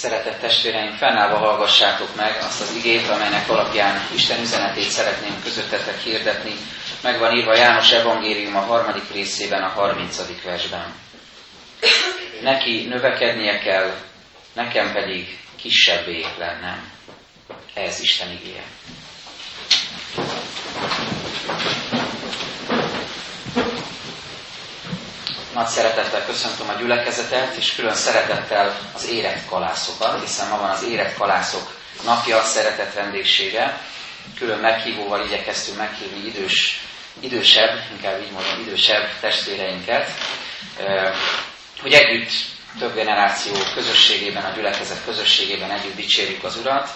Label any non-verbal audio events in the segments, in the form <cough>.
Szeretett testvéreim, fennállva hallgassátok meg azt az igét, amelynek alapján Isten üzenetét szeretném közöttetek hirdetni. Meg van írva János Evangélium a harmadik részében, a harmincadik versben. Neki növekednie kell, nekem pedig kisebbé lennem. Ez Isten igéje. Nagy szeretettel köszöntöm a gyülekezetet, és külön szeretettel az érett kalászokat, hiszen ma van az érett kalászok napja, a szeretet vendégsége. Külön meghívóval igyekeztünk meghívni idős, idősebb, inkább így mondom, idősebb testvéreinket, hogy együtt több generáció közösségében, a gyülekezet közösségében együtt dicsérjük az Urat.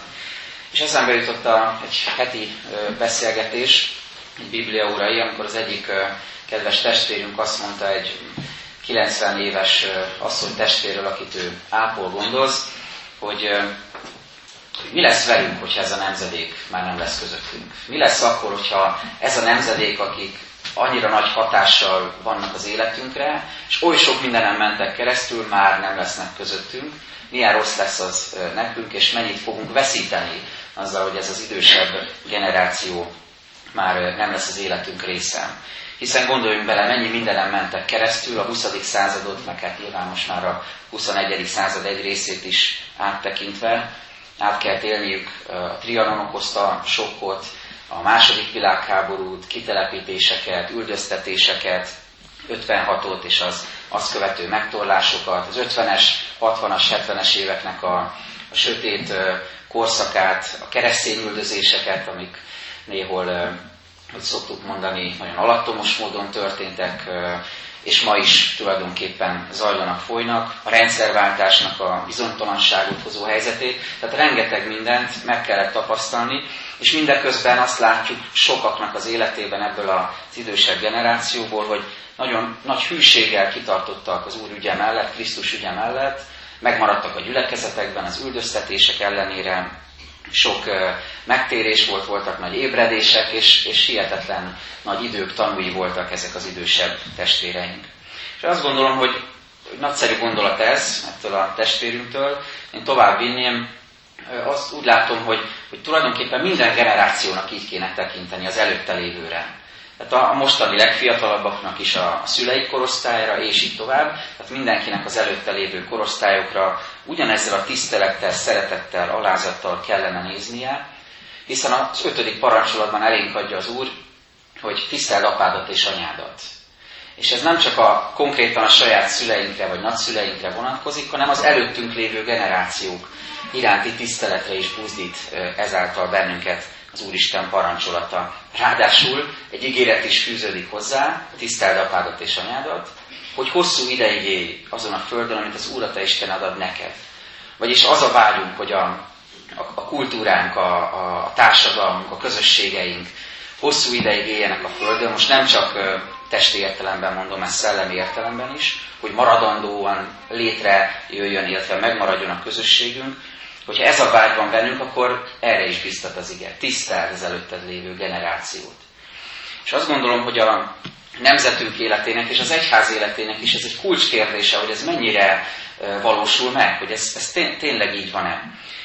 És eszembe jutott a, egy heti beszélgetés, egy bibliaórai, amikor az egyik kedves testvérünk azt mondta egy 90 éves asszony testvéről, akit ő ápol gondoz, hogy, mi lesz velünk, hogyha ez a nemzedék már nem lesz közöttünk. Mi lesz akkor, hogyha ez a nemzedék, akik annyira nagy hatással vannak az életünkre, és oly sok mindenem mentek keresztül, már nem lesznek közöttünk, milyen rossz lesz az nekünk, és mennyit fogunk veszíteni azzal, hogy ez az idősebb generáció már nem lesz az életünk része. Hiszen gondoljunk bele, mennyi mindenem mentek keresztül, a 20. századot, meg hát nyilván most már a 21. század egy részét is áttekintve, át kell élniük a trianon okozta sokkot, a második világháborút, kitelepítéseket, üldöztetéseket, 56-ot és az azt követő megtorlásokat, az 50-es, 60-as, 70-es éveknek a, a sötét korszakát, a keresztény üldözéseket, amik néhol hogy szoktuk mondani, nagyon alattomos módon történtek, és ma is tulajdonképpen zajlanak, folynak, a rendszerváltásnak a bizonytalanságot hozó helyzetét, tehát rengeteg mindent meg kellett tapasztalni, és mindeközben azt látjuk sokaknak az életében ebből az idősebb generációból, hogy nagyon nagy hűséggel kitartottak az Úr ügye mellett, Krisztus ügye mellett, megmaradtak a gyülekezetekben az üldöztetések ellenére, sok megtérés volt, voltak nagy ébredések, és, és hihetetlen nagy idők tanúi voltak ezek az idősebb testvéreink. És azt gondolom, hogy, nagyszerű gondolat ez, ettől a testvérünktől. Én tovább vinném, azt úgy látom, hogy, hogy tulajdonképpen minden generációnak így kéne tekinteni az előtte lévőre. Tehát a mostani legfiatalabbaknak is a szülei korosztályra, és így tovább, tehát mindenkinek az előtte lévő korosztályokra ugyanezzel a tisztelettel, szeretettel, alázattal kellene néznie, hiszen az ötödik parancsolatban elénk adja az Úr, hogy tiszteld apádat és anyádat. És ez nem csak a konkrétan a saját szüleinkre vagy nagyszüleinkre vonatkozik, hanem az előttünk lévő generációk iránti tiszteletre is buzdít ezáltal bennünket az Úristen parancsolata. Ráadásul egy ígéret is fűződik hozzá, tiszteld apádat és anyádat, hogy hosszú ideig élj azon a földön, amit az Úr a te Isten ad neked. Vagyis az a vágyunk, hogy a, a, a kultúránk, a, a társadalmunk, a közösségeink hosszú ideig éljenek a földön, most nem csak testi értelemben mondom, ezt szellemi értelemben is, hogy maradandóan létrejöjjön, illetve megmaradjon a közösségünk, Hogyha ez a vágy van bennünk, akkor erre is biztat az ige. Tiszteld az előtted lévő generációt. És azt gondolom, hogy a nemzetünk életének és az egyház életének is ez egy kulcskérdése, hogy ez mennyire valósul meg, hogy ez, ez tényleg így van-e.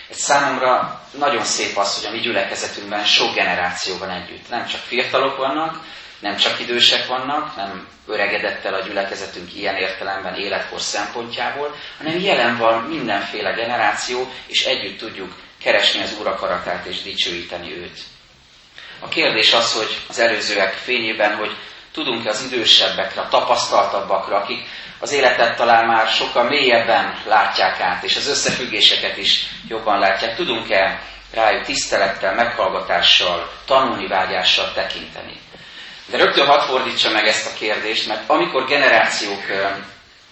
Ez számomra nagyon szép az, hogy a mi gyülekezetünkben sok generáció van együtt. Nem csak fiatalok vannak, nem csak idősek vannak, nem öregedett el a gyülekezetünk ilyen értelemben életkor szempontjából, hanem jelen van mindenféle generáció, és együtt tudjuk keresni az Úr akaratát és dicsőíteni őt. A kérdés az, hogy az előzőek fényében, hogy tudunk-e az idősebbekre, a tapasztaltabbakra, akik az életet talán már sokkal mélyebben látják át, és az összefüggéseket is jobban látják, tudunk-e rájuk tisztelettel, meghallgatással, tanulni vágyással tekinteni. De rögtön hadd fordítsa meg ezt a kérdést, mert amikor generációk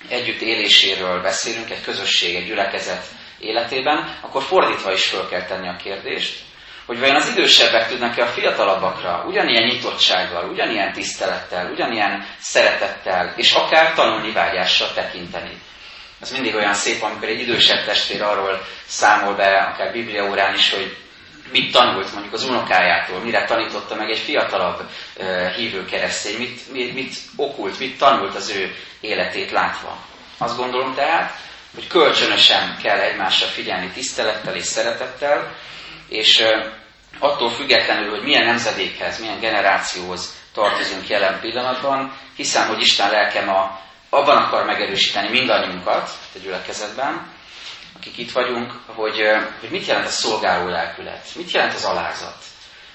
együtt éléséről beszélünk, egy közösség, egy gyülekezet életében, akkor fordítva is föl kell tenni a kérdést, hogy vajon az idősebbek tudnak-e a fiatalabbakra ugyanilyen nyitottsággal, ugyanilyen tisztelettel, ugyanilyen szeretettel, és akár tanulni vágyással tekinteni. Ez mindig olyan szép, amikor egy idősebb testvér arról számol be, akár bibliaórán is, hogy mit tanult mondjuk az unokájától, mire tanította meg egy fiatalabb uh, hívő keresztény, mit, mit, mit okult, mit tanult az ő életét látva. Azt gondolom tehát, hogy kölcsönösen kell egymásra figyelni tisztelettel és szeretettel, és attól függetlenül, hogy milyen nemzedékhez, milyen generációhoz tartozunk jelen pillanatban, hiszem, hogy Isten lelkem a, abban akar megerősíteni mindannyiunkat a gyülekezetben, akik itt vagyunk, hogy, hogy mit jelent a szolgáló lelkület, mit jelent az alázat,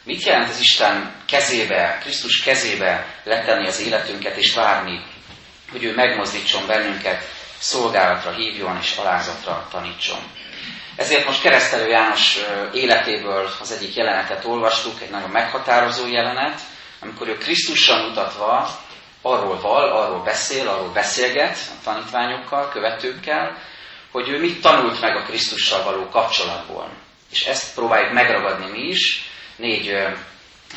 mit jelent az Isten kezébe, Krisztus kezébe letenni az életünket és várni, hogy ő megmozdítson bennünket, szolgálatra hívjon és alázatra tanítson. Ezért most keresztelő János életéből az egyik jelenetet olvastuk, egy nagyon meghatározó jelenet, amikor ő Krisztussal mutatva arról val, arról beszél, arról beszélget a tanítványokkal, követőkkel, hogy ő mit tanult meg a Krisztussal való kapcsolatból. És ezt próbáljuk megragadni mi is, négy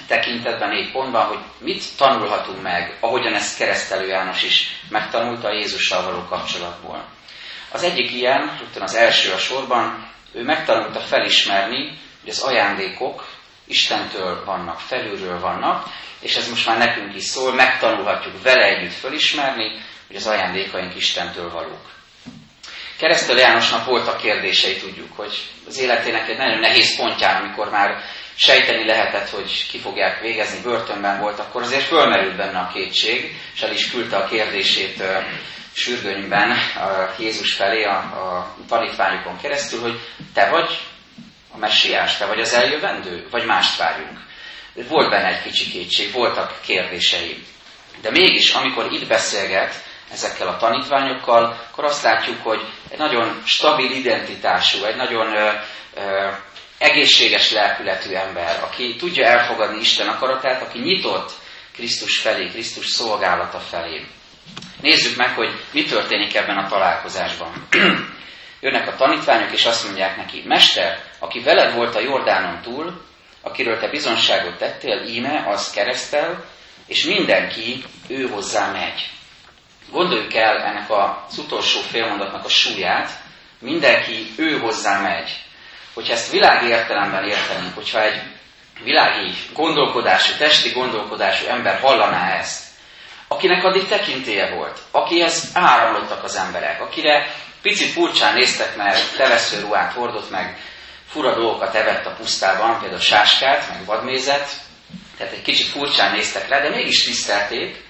tekintetben, négy pontban, hogy mit tanulhatunk meg, ahogyan ezt keresztelő János is megtanulta a Jézussal való kapcsolatból. Az egyik ilyen, rögtön az első a sorban, ő megtanulta felismerni, hogy az ajándékok Istentől vannak, felülről vannak, és ez most már nekünk is szól, megtanulhatjuk vele együtt felismerni, hogy az ajándékaink Istentől valók. Keresztelő Jánosnak voltak kérdései, tudjuk, hogy az életének egy nagyon nehéz pontján, amikor már sejteni lehetett, hogy ki fogják végezni, börtönben volt, akkor azért fölmerült benne a kétség, és el is küldte a kérdését sürgönyben Jézus felé a, a tanítványokon keresztül, hogy te vagy a messiás, te vagy az eljövendő, vagy mást várjunk. Volt benne egy kicsi kétség, voltak kérdései. De mégis, amikor itt beszélget ezekkel a tanítványokkal, akkor azt látjuk, hogy egy nagyon stabil identitású, egy nagyon ö, ö, egészséges lelkületű ember, aki tudja elfogadni Isten akaratát, aki nyitott Krisztus felé, Krisztus szolgálata felé. Nézzük meg, hogy mi történik ebben a találkozásban. <clears throat> Jönnek a tanítványok, és azt mondják neki, Mester, aki veled volt a Jordánon túl, akiről te bizonságot tettél, íme, az keresztel, és mindenki ő hozzá megy. Gondoljuk el ennek az utolsó félmondatnak a súlyát, mindenki ő hozzá megy. Hogyha ezt világi értelemben értenénk, hogyha egy világi gondolkodású, testi gondolkodású ember hallaná ezt, akinek addig tekintélye volt, akihez áramlottak az emberek, akire picit furcsán néztek, mert tevesző ruhát hordott meg, fura dolgokat evett a pusztában, például sáskát, meg vadmézet, tehát egy kicsit furcsán néztek rá, de mégis tisztelték.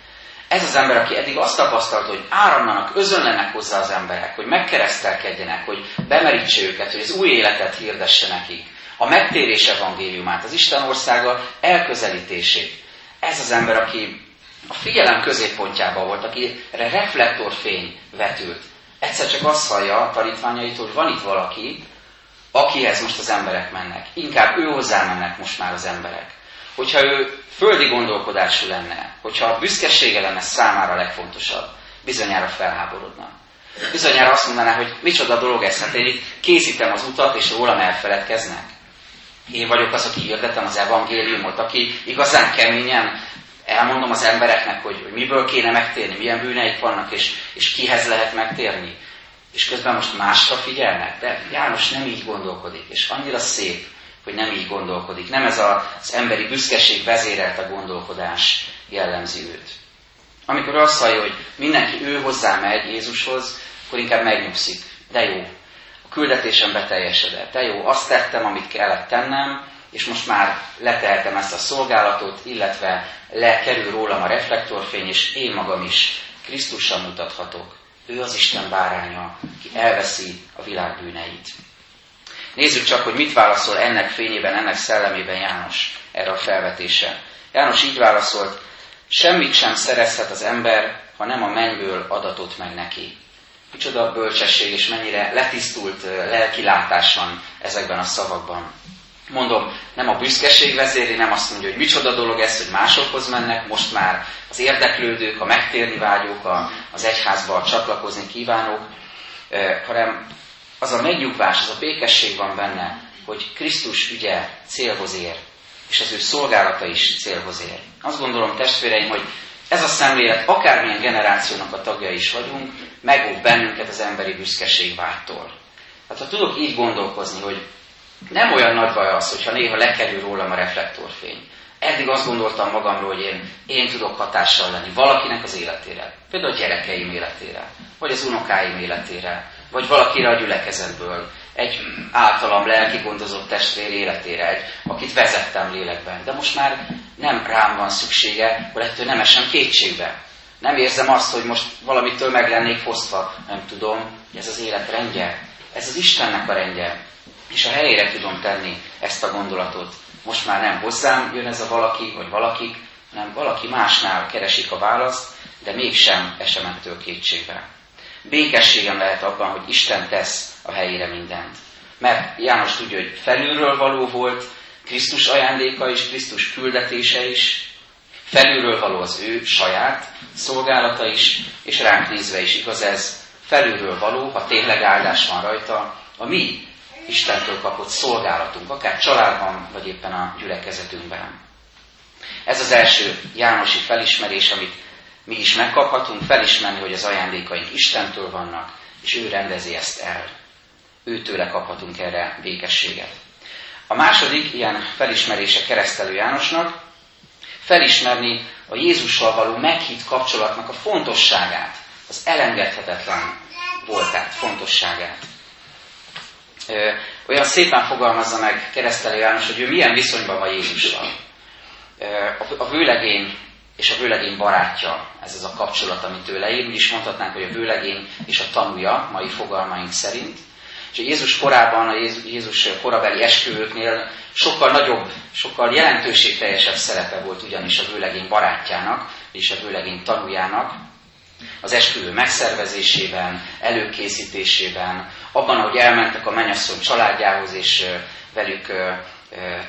Ez az ember, aki eddig azt tapasztalta, hogy áramlanak, özönlenek hozzá az emberek, hogy megkeresztelkedjenek, hogy bemerítse őket, hogy az új életet hirdesse nekik, a megtérés evangéliumát, az Isten országa elközelítését. Ez az ember, aki a figyelem középpontjában volt, akire reflektorfény vetült. Egyszer csak azt hallja a tanítványaitól, hogy van itt valaki, akihez most az emberek mennek. Inkább ő hozzá mennek most már az emberek. Hogyha ő földi gondolkodású lenne, hogyha a büszkesége lenne számára a legfontosabb, bizonyára felháborodna. Bizonyára azt mondaná, hogy micsoda dolog ez, hát én itt készítem az utat, és rólam elfeledkeznek. Én vagyok az, aki hirdetem az evangéliumot, aki igazán keményen elmondom az embereknek, hogy, hogy miből kéne megtérni, milyen bűneik vannak, és, és kihez lehet megtérni. És közben most másra figyelnek. De János nem így gondolkodik, és annyira szép, hogy nem így gondolkodik. Nem ez az emberi büszkeség vezérelt a gondolkodás jellemzi őt. Amikor azt hallja, hogy mindenki ő hozzá megy Jézushoz, akkor inkább megnyugszik. De jó, a küldetésem beteljesedett. De jó, azt tettem, amit kellett tennem, és most már letehetem ezt a szolgálatot, illetve lekerül rólam a reflektorfény, és én magam is Krisztussal mutathatok. Ő az Isten báránya, ki elveszi a világ bűneit. Nézzük csak, hogy mit válaszol ennek fényében, ennek szellemében János erre a felvetése. János így válaszolt, semmit sem szerezhet az ember, ha nem a mennyből adatot meg neki. Micsoda a bölcsesség, és mennyire letisztult lelkilátás van ezekben a szavakban. Mondom, nem a büszkeség vezéri, nem azt mondja, hogy micsoda dolog ez, hogy másokhoz mennek, most már az érdeklődők, a megtérni vágyók, az egyházba csatlakozni kívánók, hanem az a megnyugvás, az a békesség van benne, hogy Krisztus ügye célhoz ér, és az ő szolgálata is célhoz ér. Azt gondolom, testvéreim, hogy ez a szemlélet, akármilyen generációnak a tagja is vagyunk, megóv bennünket az emberi büszkeség vágytól. Hát ha tudok így gondolkozni, hogy nem olyan nagy baj az, hogyha néha lekerül rólam a reflektorfény. Eddig azt gondoltam magamról, hogy én, én tudok hatással lenni valakinek az életére. Például a gyerekeim életére, vagy az unokáim életére, vagy valakire a gyülekezetből, egy általam lelki gondozott testvér életére, egy, akit vezettem lélekben. De most már nem rám van szüksége, hogy ettől nem esem kétségbe. Nem érzem azt, hogy most valamitől meg lennék fosztva. Nem tudom, ez az élet rendje. Ez az Istennek a rendje. És a helyére tudom tenni ezt a gondolatot. Most már nem hozzám jön ez a valaki, vagy valakik, hanem valaki másnál keresik a választ, de mégsem esem ettől kétségbe. Békességem lehet abban, hogy Isten tesz a helyére mindent. Mert János tudja, hogy felülről való volt, Krisztus ajándéka is, Krisztus küldetése is, felülről való az ő saját szolgálata is, és ránk nézve is igaz ez, felülről való, ha tényleg áldás van rajta, a mi Istentől kapott szolgálatunk, akár családban, vagy éppen a gyülekezetünkben. Ez az első Jánosi felismerés, amit mi is megkaphatunk, felismerni, hogy az ajándékaink Istentől vannak, és ő rendezi ezt el. Őtőle kaphatunk erre békességet. A második ilyen felismerése keresztelő Jánosnak, felismerni a Jézussal való meghitt kapcsolatnak a fontosságát, az elengedhetetlen voltát, fontosságát. Ö, olyan szépen fogalmazza meg keresztelő János, hogy ő milyen viszonyban van Jézussal. Ö, a, vőlegény és a vőlegény barátja, ez az a kapcsolat, amit ő leír. Úgy is mondhatnánk, hogy a vőlegény és a tanúja, mai fogalmaink szerint. És Jézus korában, a Jézus korabeli esküvőknél sokkal nagyobb, sokkal jelentőségteljesebb szerepe volt ugyanis a vőlegény barátjának és a vőlegény tanújának, az esküvő megszervezésében, előkészítésében, abban, hogy elmentek a mennyasszony családjához, és velük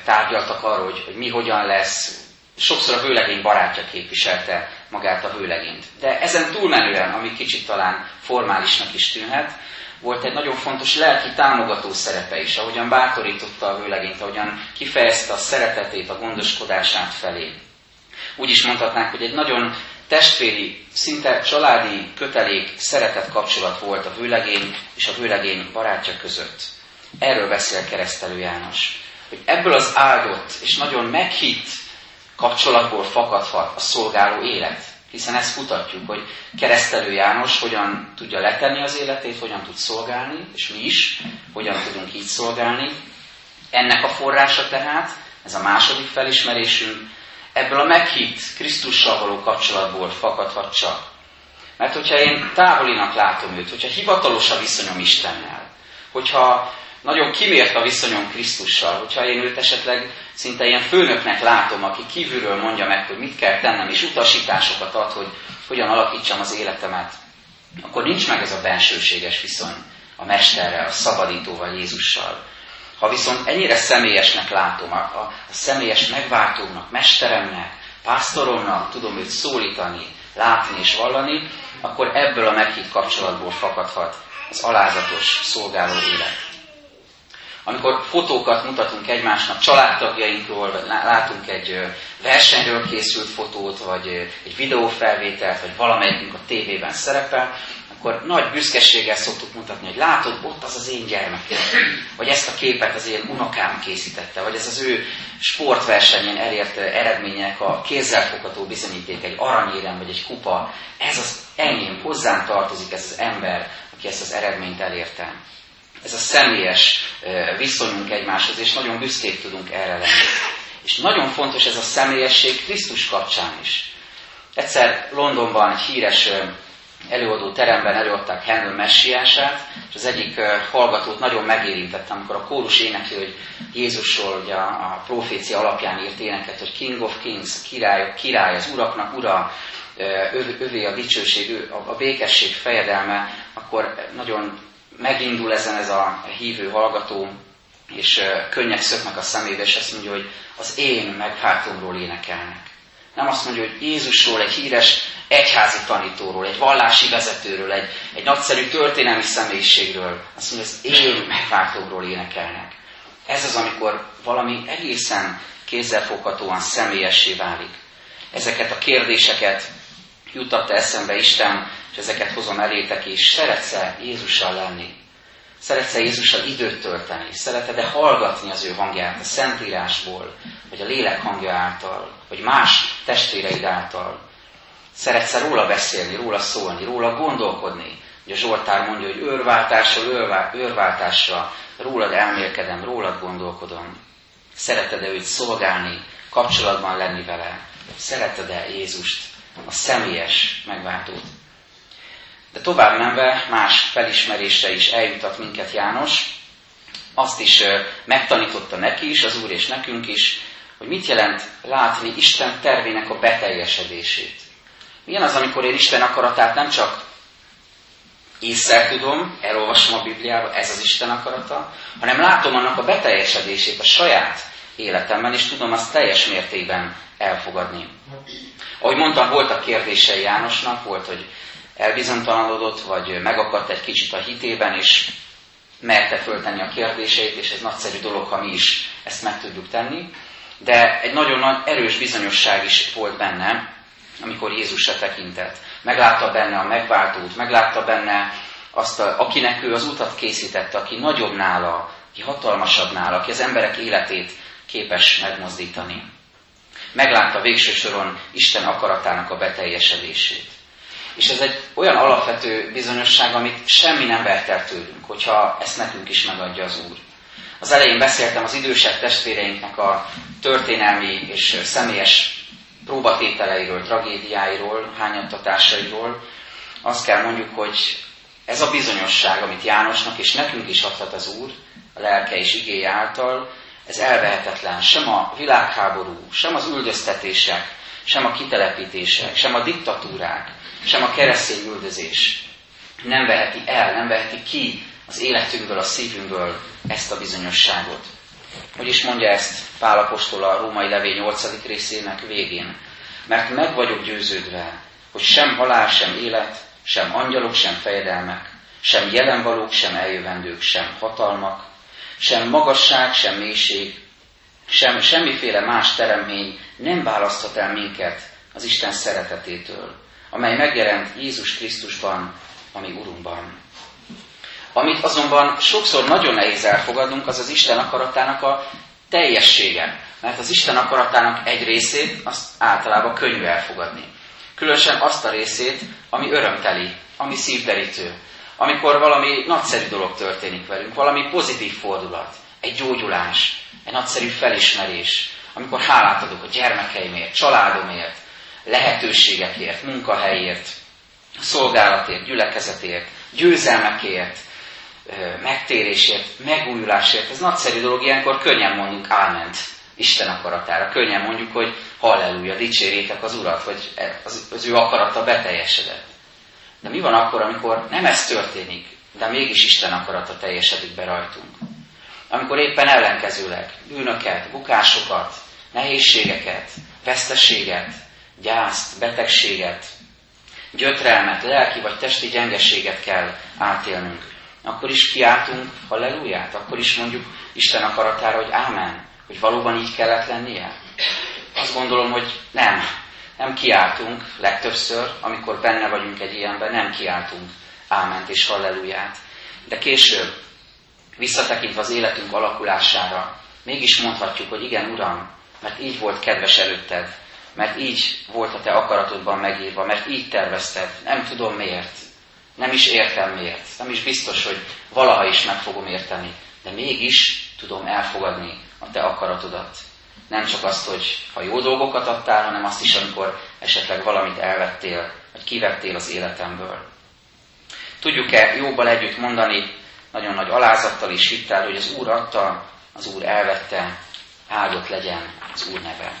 tárgyaltak arról, hogy, hogy mi hogyan lesz, sokszor a vőlegény barátja képviselte magát a vőlegényt. De ezen túlmenően, ami kicsit talán formálisnak is tűnhet, volt egy nagyon fontos lelki támogató szerepe is, ahogyan bátorította a vőlegényt, ahogyan kifejezte a szeretetét, a gondoskodását felé. Úgy is mondhatnánk, hogy egy nagyon testvéri, szinte családi kötelék, szeretet kapcsolat volt a vőlegény és a vőlegény barátja között. Erről beszél keresztelő János. Hogy ebből az áldott és nagyon meghitt kapcsolatból fakadhat a szolgáló élet. Hiszen ezt kutatjuk, hogy keresztelő János hogyan tudja letenni az életét, hogyan tud szolgálni, és mi is hogyan tudunk így szolgálni. Ennek a forrása tehát, ez a második felismerésünk, ebből a meghitt Krisztussal való kapcsolatból fakadhat csak. Mert hogyha én távolinak látom őt, hogyha hivatalos a viszonyom Istennel, hogyha nagyon kimért a viszonyom Krisztussal, hogyha én őt esetleg szinte ilyen főnöknek látom, aki kívülről mondja meg, hogy mit kell tennem, és utasításokat ad, hogy hogyan alakítsam az életemet, akkor nincs meg ez a bensőséges viszony a Mesterrel, a szabadítóval, Jézussal. Ha viszont ennyire személyesnek látom, a, a, személyes megváltónak, mesteremnek, pásztoromnak tudom őt szólítani, látni és vallani, akkor ebből a meghitt kapcsolatból fakadhat az alázatos szolgáló élet. Amikor fotókat mutatunk egymásnak, családtagjainkról, vagy látunk egy versenyről készült fotót, vagy egy videófelvételt, vagy valamelyikünk a tévében szerepel, akkor nagy büszkeséggel szoktuk mutatni, hogy látod, ott az az én gyermekem, vagy ezt a képet az én unokám készítette, vagy ez az ő sportversenyen elért eredmények, a kézzelfogható bizonyíték, egy aranyérem, vagy egy kupa, ez az enyém, hozzám tartozik ez az ember, aki ezt az eredményt elérte. Ez a személyes viszonyunk egymáshoz, és nagyon büszkék tudunk erre lenni. És nagyon fontos ez a személyesség Krisztus kapcsán is. Egyszer Londonban egy híres előadó teremben előadták Handel messiását, és az egyik hallgatót nagyon megérintette, amikor a kórus énekli, hogy Jézusról ugye a profécia alapján írt éneket, hogy King of Kings, király, király az uraknak ura, övé a dicsőség, a békesség fejedelme, akkor nagyon megindul ezen ez a hívő hallgató, és könnyek szöknek a szemébe, és azt mondja, hogy az én megváltómról énekelnek. Nem azt mondja, hogy Jézusról, egy híres egyházi tanítóról, egy vallási vezetőről, egy, egy nagyszerű történelmi személyiségről. Azt mondja, az én megváltómról énekelnek. Ez az, amikor valami egészen kézzelfoghatóan személyessé válik. Ezeket a kérdéseket jutatta eszembe Isten, és ezeket hozom elétek, és szeretsz-e Jézussal lenni? Szeretsz-e Jézussal időt tölteni? Szereted-e hallgatni az ő hangját a Szentírásból, vagy a lélek hangja által, vagy más testvéreid által? Szeretsz-e róla beszélni, róla szólni, róla gondolkodni? Ugye a Zsoltár mondja, hogy őrváltásról őrváltásra rólad elmélkedem, rólad gondolkodom. Szereted-e őt szolgálni, kapcsolatban lenni vele? Szereted-e Jézust, a személyes megváltót? De tovább menve más felismerésre is eljutat minket János, azt is megtanította neki is, az Úr és nekünk is, hogy mit jelent látni Isten tervének a beteljesedését. Milyen az, amikor én Isten akaratát nem csak észre tudom, elolvasom a Bibliába, ez az Isten akarata, hanem látom annak a beteljesedését a saját életemben, és tudom azt teljes mértékben elfogadni. Ahogy mondtam, voltak kérdései Jánosnak, volt, hogy elbizonytalanodott, vagy megakadt egy kicsit a hitében, és merte föltenni a kérdéseit, és ez nagyszerű dolog, ha mi is ezt meg tudjuk tenni. De egy nagyon nagy erős bizonyosság is volt benne, amikor Jézusra tekintett. Meglátta benne a megváltót, meglátta benne azt, a, akinek ő az utat készítette, aki nagyobb nála, aki hatalmasabb nála, aki az emberek életét képes megmozdítani. Meglátta végső soron Isten akaratának a beteljesedését. És ez egy olyan alapvető bizonyosság, amit semmi nem vert el tőlünk, hogyha ezt nekünk is megadja az Úr. Az elején beszéltem az idősebb testvéreinknek a történelmi és személyes próbatételeiről, tragédiáiról, hányattatásairól. Azt kell mondjuk, hogy ez a bizonyosság, amit Jánosnak és nekünk is adhat az Úr, a lelke és igéje által, ez elvehetetlen. Sem a világháború, sem az üldöztetések, sem a kitelepítések, sem a diktatúrák, sem a keresztény üldözés nem veheti el, nem veheti ki az életünkből, a szívünkből ezt a bizonyosságot. Hogy is mondja ezt Pál Apostol a római levél 8. részének végén? Mert meg vagyok győződve, hogy sem halál, sem élet, sem angyalok, sem fejedelmek, sem jelenvalók, sem eljövendők, sem hatalmak, sem magasság, sem mélység, sem semmiféle más teremmény nem választhat el minket az Isten szeretetétől, amely megjelent Jézus Krisztusban, ami Urunkban. Amit azonban sokszor nagyon nehéz elfogadnunk, az az Isten akaratának a teljessége. Mert az Isten akaratának egy részét azt általában könnyű elfogadni. Különösen azt a részét, ami örömteli, ami szívderítő, amikor valami nagyszerű dolog történik velünk, valami pozitív fordulat, egy gyógyulás, egy nagyszerű felismerés, amikor hálát adok a gyermekeimért, családomért, lehetőségekért, munkahelyért, szolgálatért, gyülekezetért, győzelmekért, megtérésért, megújulásért. Ez nagyszerű dolog, ilyenkor könnyen mondunk áment Isten akaratára. Könnyen mondjuk, hogy halleluja, dicsérjétek az Urat, hogy az, az ő akarata beteljesedett. De mi van akkor, amikor nem ez történik, de mégis Isten akarata teljesedik be rajtunk? Amikor éppen ellenkezőleg bűnöket, bukásokat, nehézségeket, veszteséget, gyászt, betegséget, gyötrelmet, lelki vagy testi gyengeséget kell átélnünk. Akkor is kiáltunk halleluját, akkor is mondjuk Isten akaratára, hogy ámen, hogy valóban így kellett lennie. Azt gondolom, hogy nem. Nem kiáltunk legtöbbször, amikor benne vagyunk egy ilyenben, nem kiáltunk. Áment és halleluját. De később, visszatekintve az életünk alakulására, mégis mondhatjuk, hogy igen, Uram, mert így volt kedves előtted, mert így volt a te akaratodban megírva, mert így tervezted, nem tudom miért, nem is értem miért, nem is biztos, hogy valaha is meg fogom érteni, de mégis tudom elfogadni a te akaratodat. Nem csak azt, hogy ha jó dolgokat adtál, hanem azt is, amikor esetleg valamit elvettél, vagy kivettél az életemből. Tudjuk-e jóval együtt mondani, nagyon nagy alázattal és hittel, hogy az Úr adta, az Úr elvette, áldott legyen az Úr neve.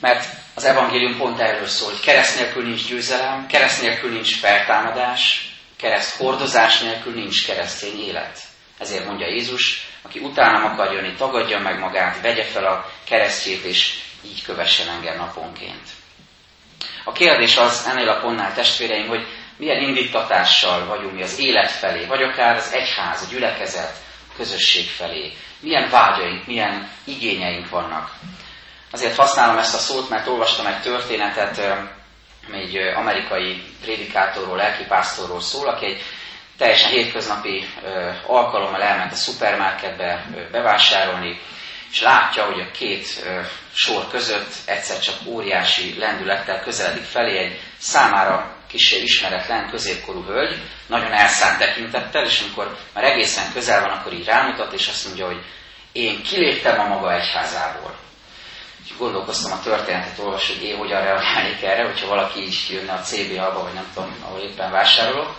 Mert az evangélium pont erről szól, hogy kereszt nélkül nincs győzelem, kereszt nélkül nincs feltámadás, kereszt hordozás nélkül nincs keresztény élet. Ezért mondja Jézus, aki utánam akar jönni, tagadja meg magát, vegye fel a keresztjét, és így kövessen engem naponként. A kérdés az ennél a pontnál testvéreim, hogy milyen indítatással vagyunk mi az élet felé, vagy akár az egyház, a gyülekezet, a közösség felé. Milyen vágyaink, milyen igényeink vannak. Azért használom ezt a szót, mert olvastam egy történetet, egy amerikai prédikátorról, lelkipásztorról szól, aki egy teljesen hétköznapi alkalommal elment a szupermarketbe bevásárolni, és látja, hogy a két sor között egyszer csak óriási lendülettel közeledik felé egy számára kisé ismeretlen, középkorú hölgy, nagyon elszánt tekintettel, és amikor már egészen közel van, akkor így rámutat, és azt mondja, hogy én kiléptem a maga egyházából. És gondolkoztam a történetet olvasni, hogy én hogyan reagálnék erre, hogyha valaki így jönne a CBA-ba, vagy nem tudom, ahol éppen vásárolok.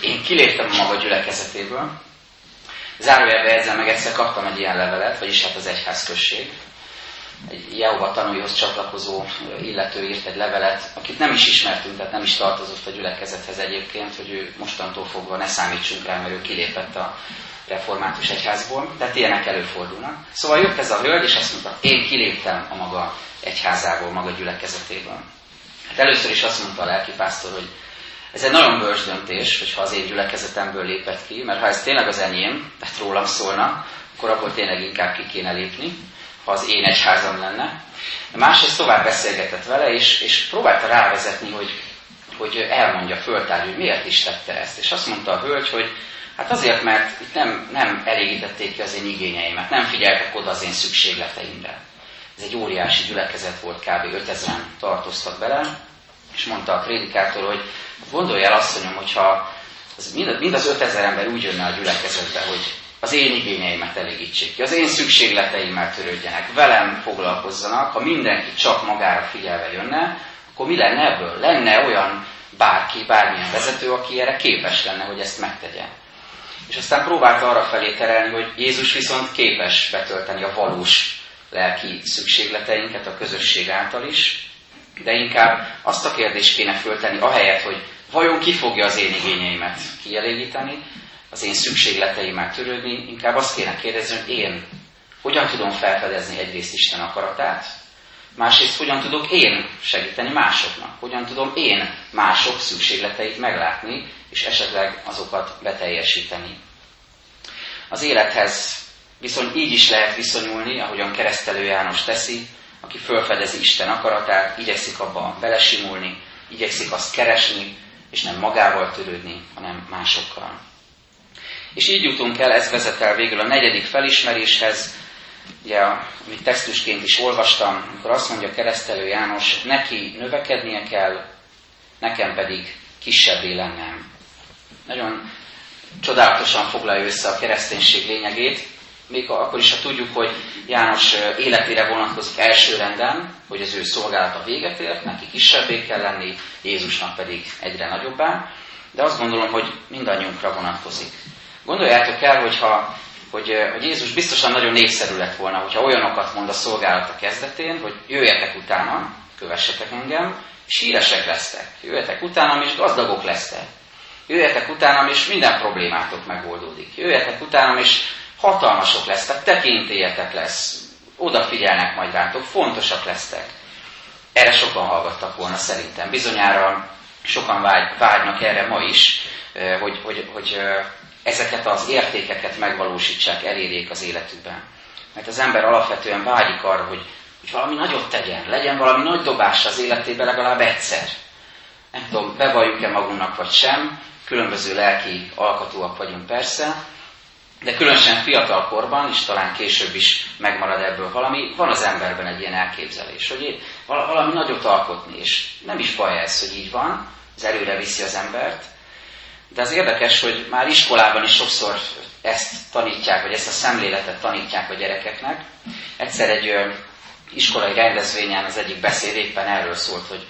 Én kiléptem a maga gyülekezetéből. Zárójelbe ezzel meg egyszer kaptam egy ilyen levelet, vagyis hát az egyházközség, egy Jehova tanúihoz csatlakozó illető írt egy levelet, akit nem is ismertünk, tehát nem is tartozott a gyülekezethez egyébként, hogy ő mostantól fogva ne számítsunk rá, mert ő kilépett a református egyházból, tehát ilyenek előfordulnak. Szóval jött ez a hölgy, és azt mondta, én kiléptem a maga egyházából, maga gyülekezetéből. Hát először is azt mondta a lelkipásztor, hogy ez egy nagyon bölcs döntés, hogyha az én gyülekezetemből lépett ki, mert ha ez tényleg az enyém, tehát rólam szólna, akkor abból tényleg inkább ki kéne lépni ha az én egyházam lenne. De másrészt tovább beszélgetett vele, és, és próbálta rávezetni, hogy, hogy elmondja, föltárja, hogy miért is tette ezt. És azt mondta a hölgy, hogy hát azért, mert itt nem, nem elégítették ki az én igényeimet, nem figyeltek oda az én szükségleteimre. Ez egy óriási gyülekezet volt, kb. 5000-en tartoztak bele, és mondta a prédikátor, hogy gondolj el, asszonyom, hogyha az mind, mind az 5000 ember úgy jönne a gyülekezetbe, hogy az én igényeimet elégítsék ki, az én szükségleteimmel törődjenek, velem foglalkozzanak, ha mindenki csak magára figyelve jönne, akkor mi lenne ebből? Lenne olyan bárki, bármilyen vezető, aki erre képes lenne, hogy ezt megtegye. És aztán próbálta arra felé terelni, hogy Jézus viszont képes betölteni a valós lelki szükségleteinket a közösség által is, de inkább azt a kérdést kéne föltenni, ahelyett, hogy vajon ki fogja az én igényeimet kielégíteni, az én szükségleteimmel törődni, inkább azt kéne kérdezni, hogy én hogyan tudom felfedezni egyrészt Isten akaratát, másrészt hogyan tudok én segíteni másoknak, hogyan tudom én mások szükségleteit meglátni, és esetleg azokat beteljesíteni. Az élethez viszont így is lehet viszonyulni, ahogyan keresztelő János teszi, aki felfedezi Isten akaratát, igyekszik abba belesimulni, igyekszik azt keresni, és nem magával törődni, hanem másokkal. És így jutunk el, ez vezet el végül a negyedik felismeréshez, ugye, amit textusként is olvastam, amikor azt mondja keresztelő János, neki növekednie kell, nekem pedig kisebbé lennem. Nagyon csodálatosan foglalja össze a kereszténység lényegét, még akkor is, ha tudjuk, hogy János életére vonatkozik első renden, hogy az ő szolgálata véget ért, neki kisebbé kell lenni, Jézusnak pedig egyre nagyobbá, de azt gondolom, hogy mindannyiunkra vonatkozik. Gondoljátok el, hogyha, hogy, hogy Jézus biztosan nagyon népszerű lett volna, hogyha olyanokat mond a szolgálata kezdetén, hogy jöjjetek utána, kövessetek engem, és híresek lesztek. Jöjjetek utána, és gazdagok lesztek. Jöjjetek utána, és minden problémátok megoldódik. Jöjjetek utána, és hatalmasok lesztek, tekintélyetek lesz, odafigyelnek majd rátok, fontosak lesztek. Erre sokan hallgattak volna szerintem. Bizonyára sokan vágy, vágynak erre ma is, hogy, hogy, hogy ezeket az értékeket megvalósítsák, elérjék az életükben. Mert az ember alapvetően vágyik arra, hogy, hogy valami nagyot tegyen, legyen valami nagy dobás az életében legalább egyszer. Nem tudom, bevalljuk-e magunknak vagy sem, különböző lelki alkatúak vagyunk persze, de különösen fiatal korban, és talán később is megmarad ebből valami, van az emberben egy ilyen elképzelés, hogy valami nagyot alkotni, és nem is baj ez, hogy így van, ez előre viszi az embert, de az érdekes, hogy már iskolában is sokszor ezt tanítják, vagy ezt a szemléletet tanítják a gyerekeknek. Egyszer egy ö, iskolai rendezvényen az egyik beszéd éppen erről szólt, hogy,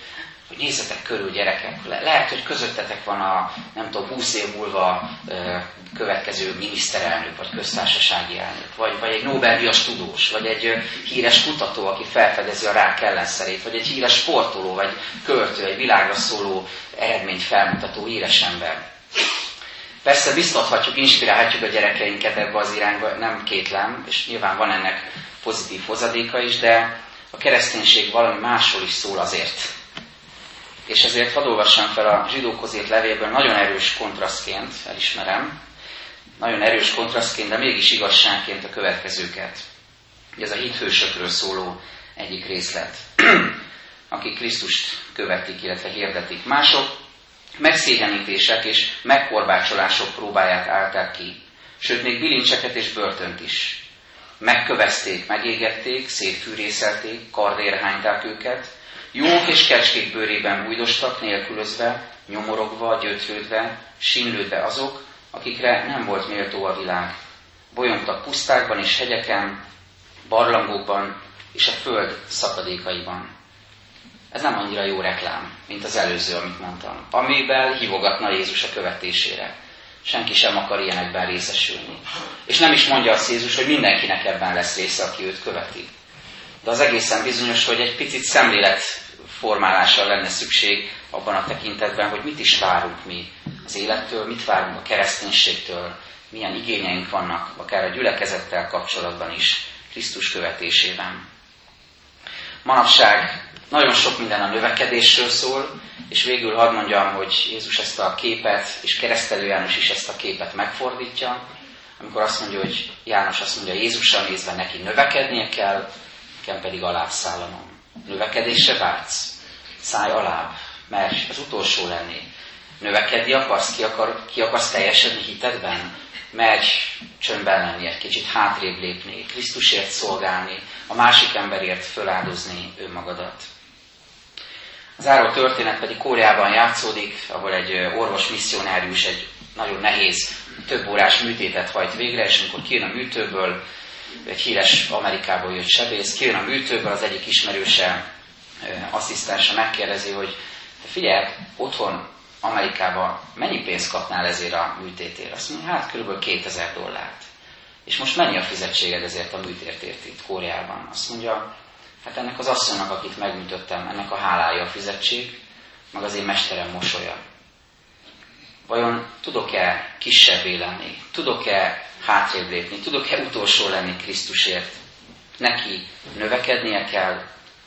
hogy nézzetek körül gyerekek, Le- lehet, hogy közöttetek van a, nem tudom, 20 év múlva ö, következő miniszterelnök, vagy köztársasági elnök, vagy, vagy egy Nobel-díjas tudós, vagy egy ö, híres kutató, aki felfedezi a rák ellenszerét, vagy egy híres sportoló, vagy költő, egy világra szóló eredményt felmutató híres ember. Persze biztathatjuk, inspirálhatjuk a gyerekeinket ebbe az irányba, nem kétlem, és nyilván van ennek pozitív hozadéka is, de a kereszténység valami másról is szól azért. És ezért hadd olvassam fel a zsidókhoz írt levélből nagyon erős kontrasztként, elismerem, nagyon erős kontrasztként, de mégis igazságként a következőket. Ez a hithősökről szóló egyik részlet, <clears throat> akik Krisztust követik, illetve hirdetik. Mások megszégyenítések és megkorbácsolások próbáját állták ki, sőt még bilincseket és börtönt is. Megkövezték, megégették, szétfűrészelték, kardérhányták őket, Jók és kecskék bőrében bújdostak, nélkülözve, nyomorogva, gyötrődve, sínlődve azok, akikre nem volt méltó a világ. Bolyongtak pusztákban és hegyeken, barlangokban és a föld szakadékaiban. Ez nem annyira jó reklám, mint az előző, amit mondtam, amiben hívogatna Jézus a követésére. Senki sem akar ilyenekben részesülni. És nem is mondja azt Jézus, hogy mindenkinek ebben lesz része, aki őt követi. De az egészen bizonyos, hogy egy picit szemléletformálásra lenne szükség abban a tekintetben, hogy mit is várunk mi az élettől, mit várunk a kereszténységtől, milyen igényeink vannak, akár a gyülekezettel kapcsolatban is, Krisztus követésében. Manapság nagyon sok minden a növekedésről szól, és végül hadd mondjam, hogy Jézus ezt a képet, és keresztelő János is ezt a képet megfordítja, amikor azt mondja, hogy János azt mondja, Jézusra nézve neki növekednie kell, nekem pedig alább szállanom. Növekedésre vágysz? Szállj alább, mert az utolsó lenni. Növekedni akarsz, ki, akar, ki akarsz teljesedni hitedben? Megy csöndben lenni, egy kicsit hátrébb lépni, Krisztusért szolgálni, a másik emberért föláldozni önmagadat. Az áró történet pedig Kóreában játszódik, ahol egy orvos misszionárius egy nagyon nehéz, több órás műtétet hajt végre, és amikor kijön a műtőből, egy híres Amerikából jött sebész, kijön a műtőből, az egyik ismerőse, asszisztense megkérdezi, hogy figyelj, otthon Amerikában mennyi pénzt kapnál ezért a műtétért? Azt mondja, hát kb. 2000 dollárt. És most mennyi a fizetséged ezért a műtértért itt Kóreában? Azt mondja, Hát ennek az asszonynak, akit megműtöttem, ennek a hálája a fizetség, meg az én mesterem mosolya. Vajon tudok-e kisebbé lenni? Tudok-e hátrébb lépni? Tudok-e utolsó lenni Krisztusért? Neki növekednie kell,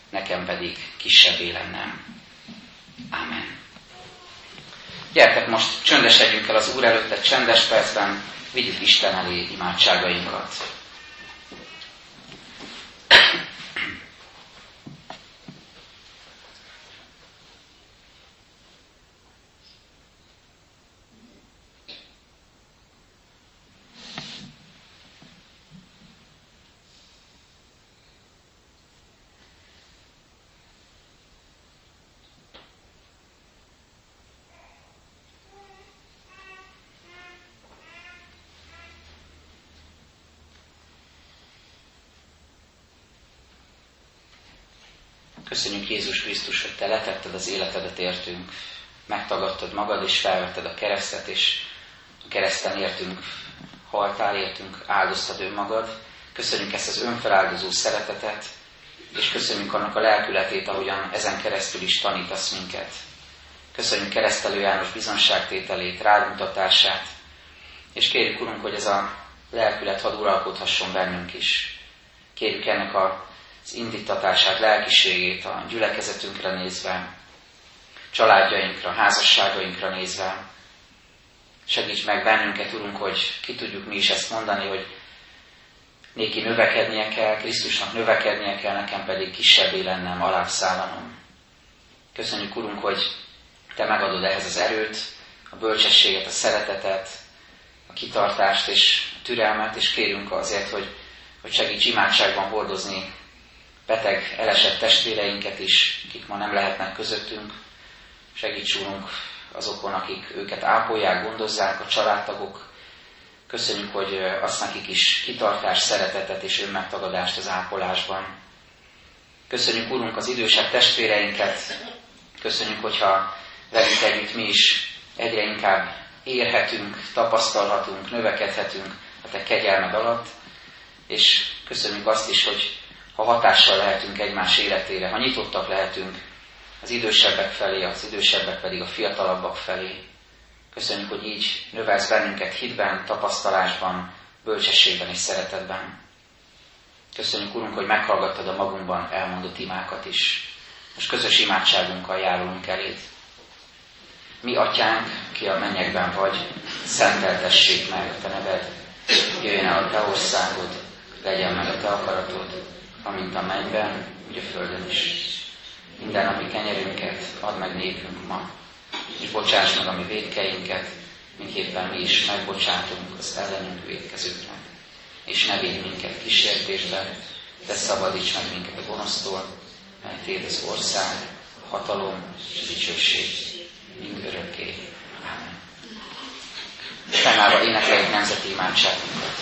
nekem pedig kisebbé lennem. Amen. Gyertek most csöndesedjünk el az Úr előtt egy csendes percben, vigyük Isten elé imádságainkat. Köszönjük Jézus Krisztus, hogy Te letetted az életedet értünk, megtagadtad magad, és felvetted a keresztet, és a kereszten értünk, haltál értünk, áldoztad önmagad. Köszönjük ezt az önfeláldozó szeretetet, és köszönjük annak a lelkületét, ahogyan ezen keresztül is tanítasz minket. Köszönjük keresztelő János bizonságtételét, rámutatását, és kérjük, Urunk, hogy ez a lelkület hadd uralkodhasson bennünk is. Kérjük ennek a az indítatását, lelkiségét a gyülekezetünkre nézve, családjainkra, házasságainkra nézve. Segíts meg bennünket, Urunk, hogy ki tudjuk mi is ezt mondani, hogy néki növekednie kell, Krisztusnak növekednie kell, nekem pedig kisebbé lennem, alább szállanom. Köszönjük, Urunk, hogy Te megadod ehhez az erőt, a bölcsességet, a szeretetet, a kitartást és a türelmet, és kérünk azért, hogy, hogy segíts imádságban hordozni beteg, elesett testvéreinket is, akik ma nem lehetnek közöttünk. Segíts Úrunk azokon, akik őket ápolják, gondozzák, a családtagok. Köszönjük, hogy azt nekik is kitartás, szeretetet és önmegtagadást az ápolásban. Köszönjük, Úrunk, az idősebb testvéreinket. Köszönjük, hogyha velünk együtt mi is egyre inkább érhetünk, tapasztalhatunk, növekedhetünk a Te kegyelmed alatt. És köszönjük azt is, hogy ha hatással lehetünk egymás életére, ha nyitottak lehetünk az idősebbek felé, az idősebbek pedig a fiatalabbak felé. Köszönjük, hogy így növelsz bennünket hitben, tapasztalásban, bölcsességben és szeretetben. Köszönjük, Urunk, hogy meghallgattad a magunkban elmondott imákat is. Most közös imádságunkkal járulunk eléd. Mi, Atyánk, ki a mennyekben vagy, szenteltessék meg a Te neved, jöjjön el a Te országod, legyen meg a Te akaratod, amint a mennyben, úgy a földön is. Minden napi kenyerünket add meg nékünk ma, és bocsáss meg a mi védkeinket, miképpen mi is megbocsátunk az ellenünk védkezőknek. És ne védj minket kísértésbe, de szabadíts meg minket a gonosztól, mert Téd az ország, hatalom és dicsőség mind örökké. Amen. Fennállva énekeljük nemzeti imádságunkat.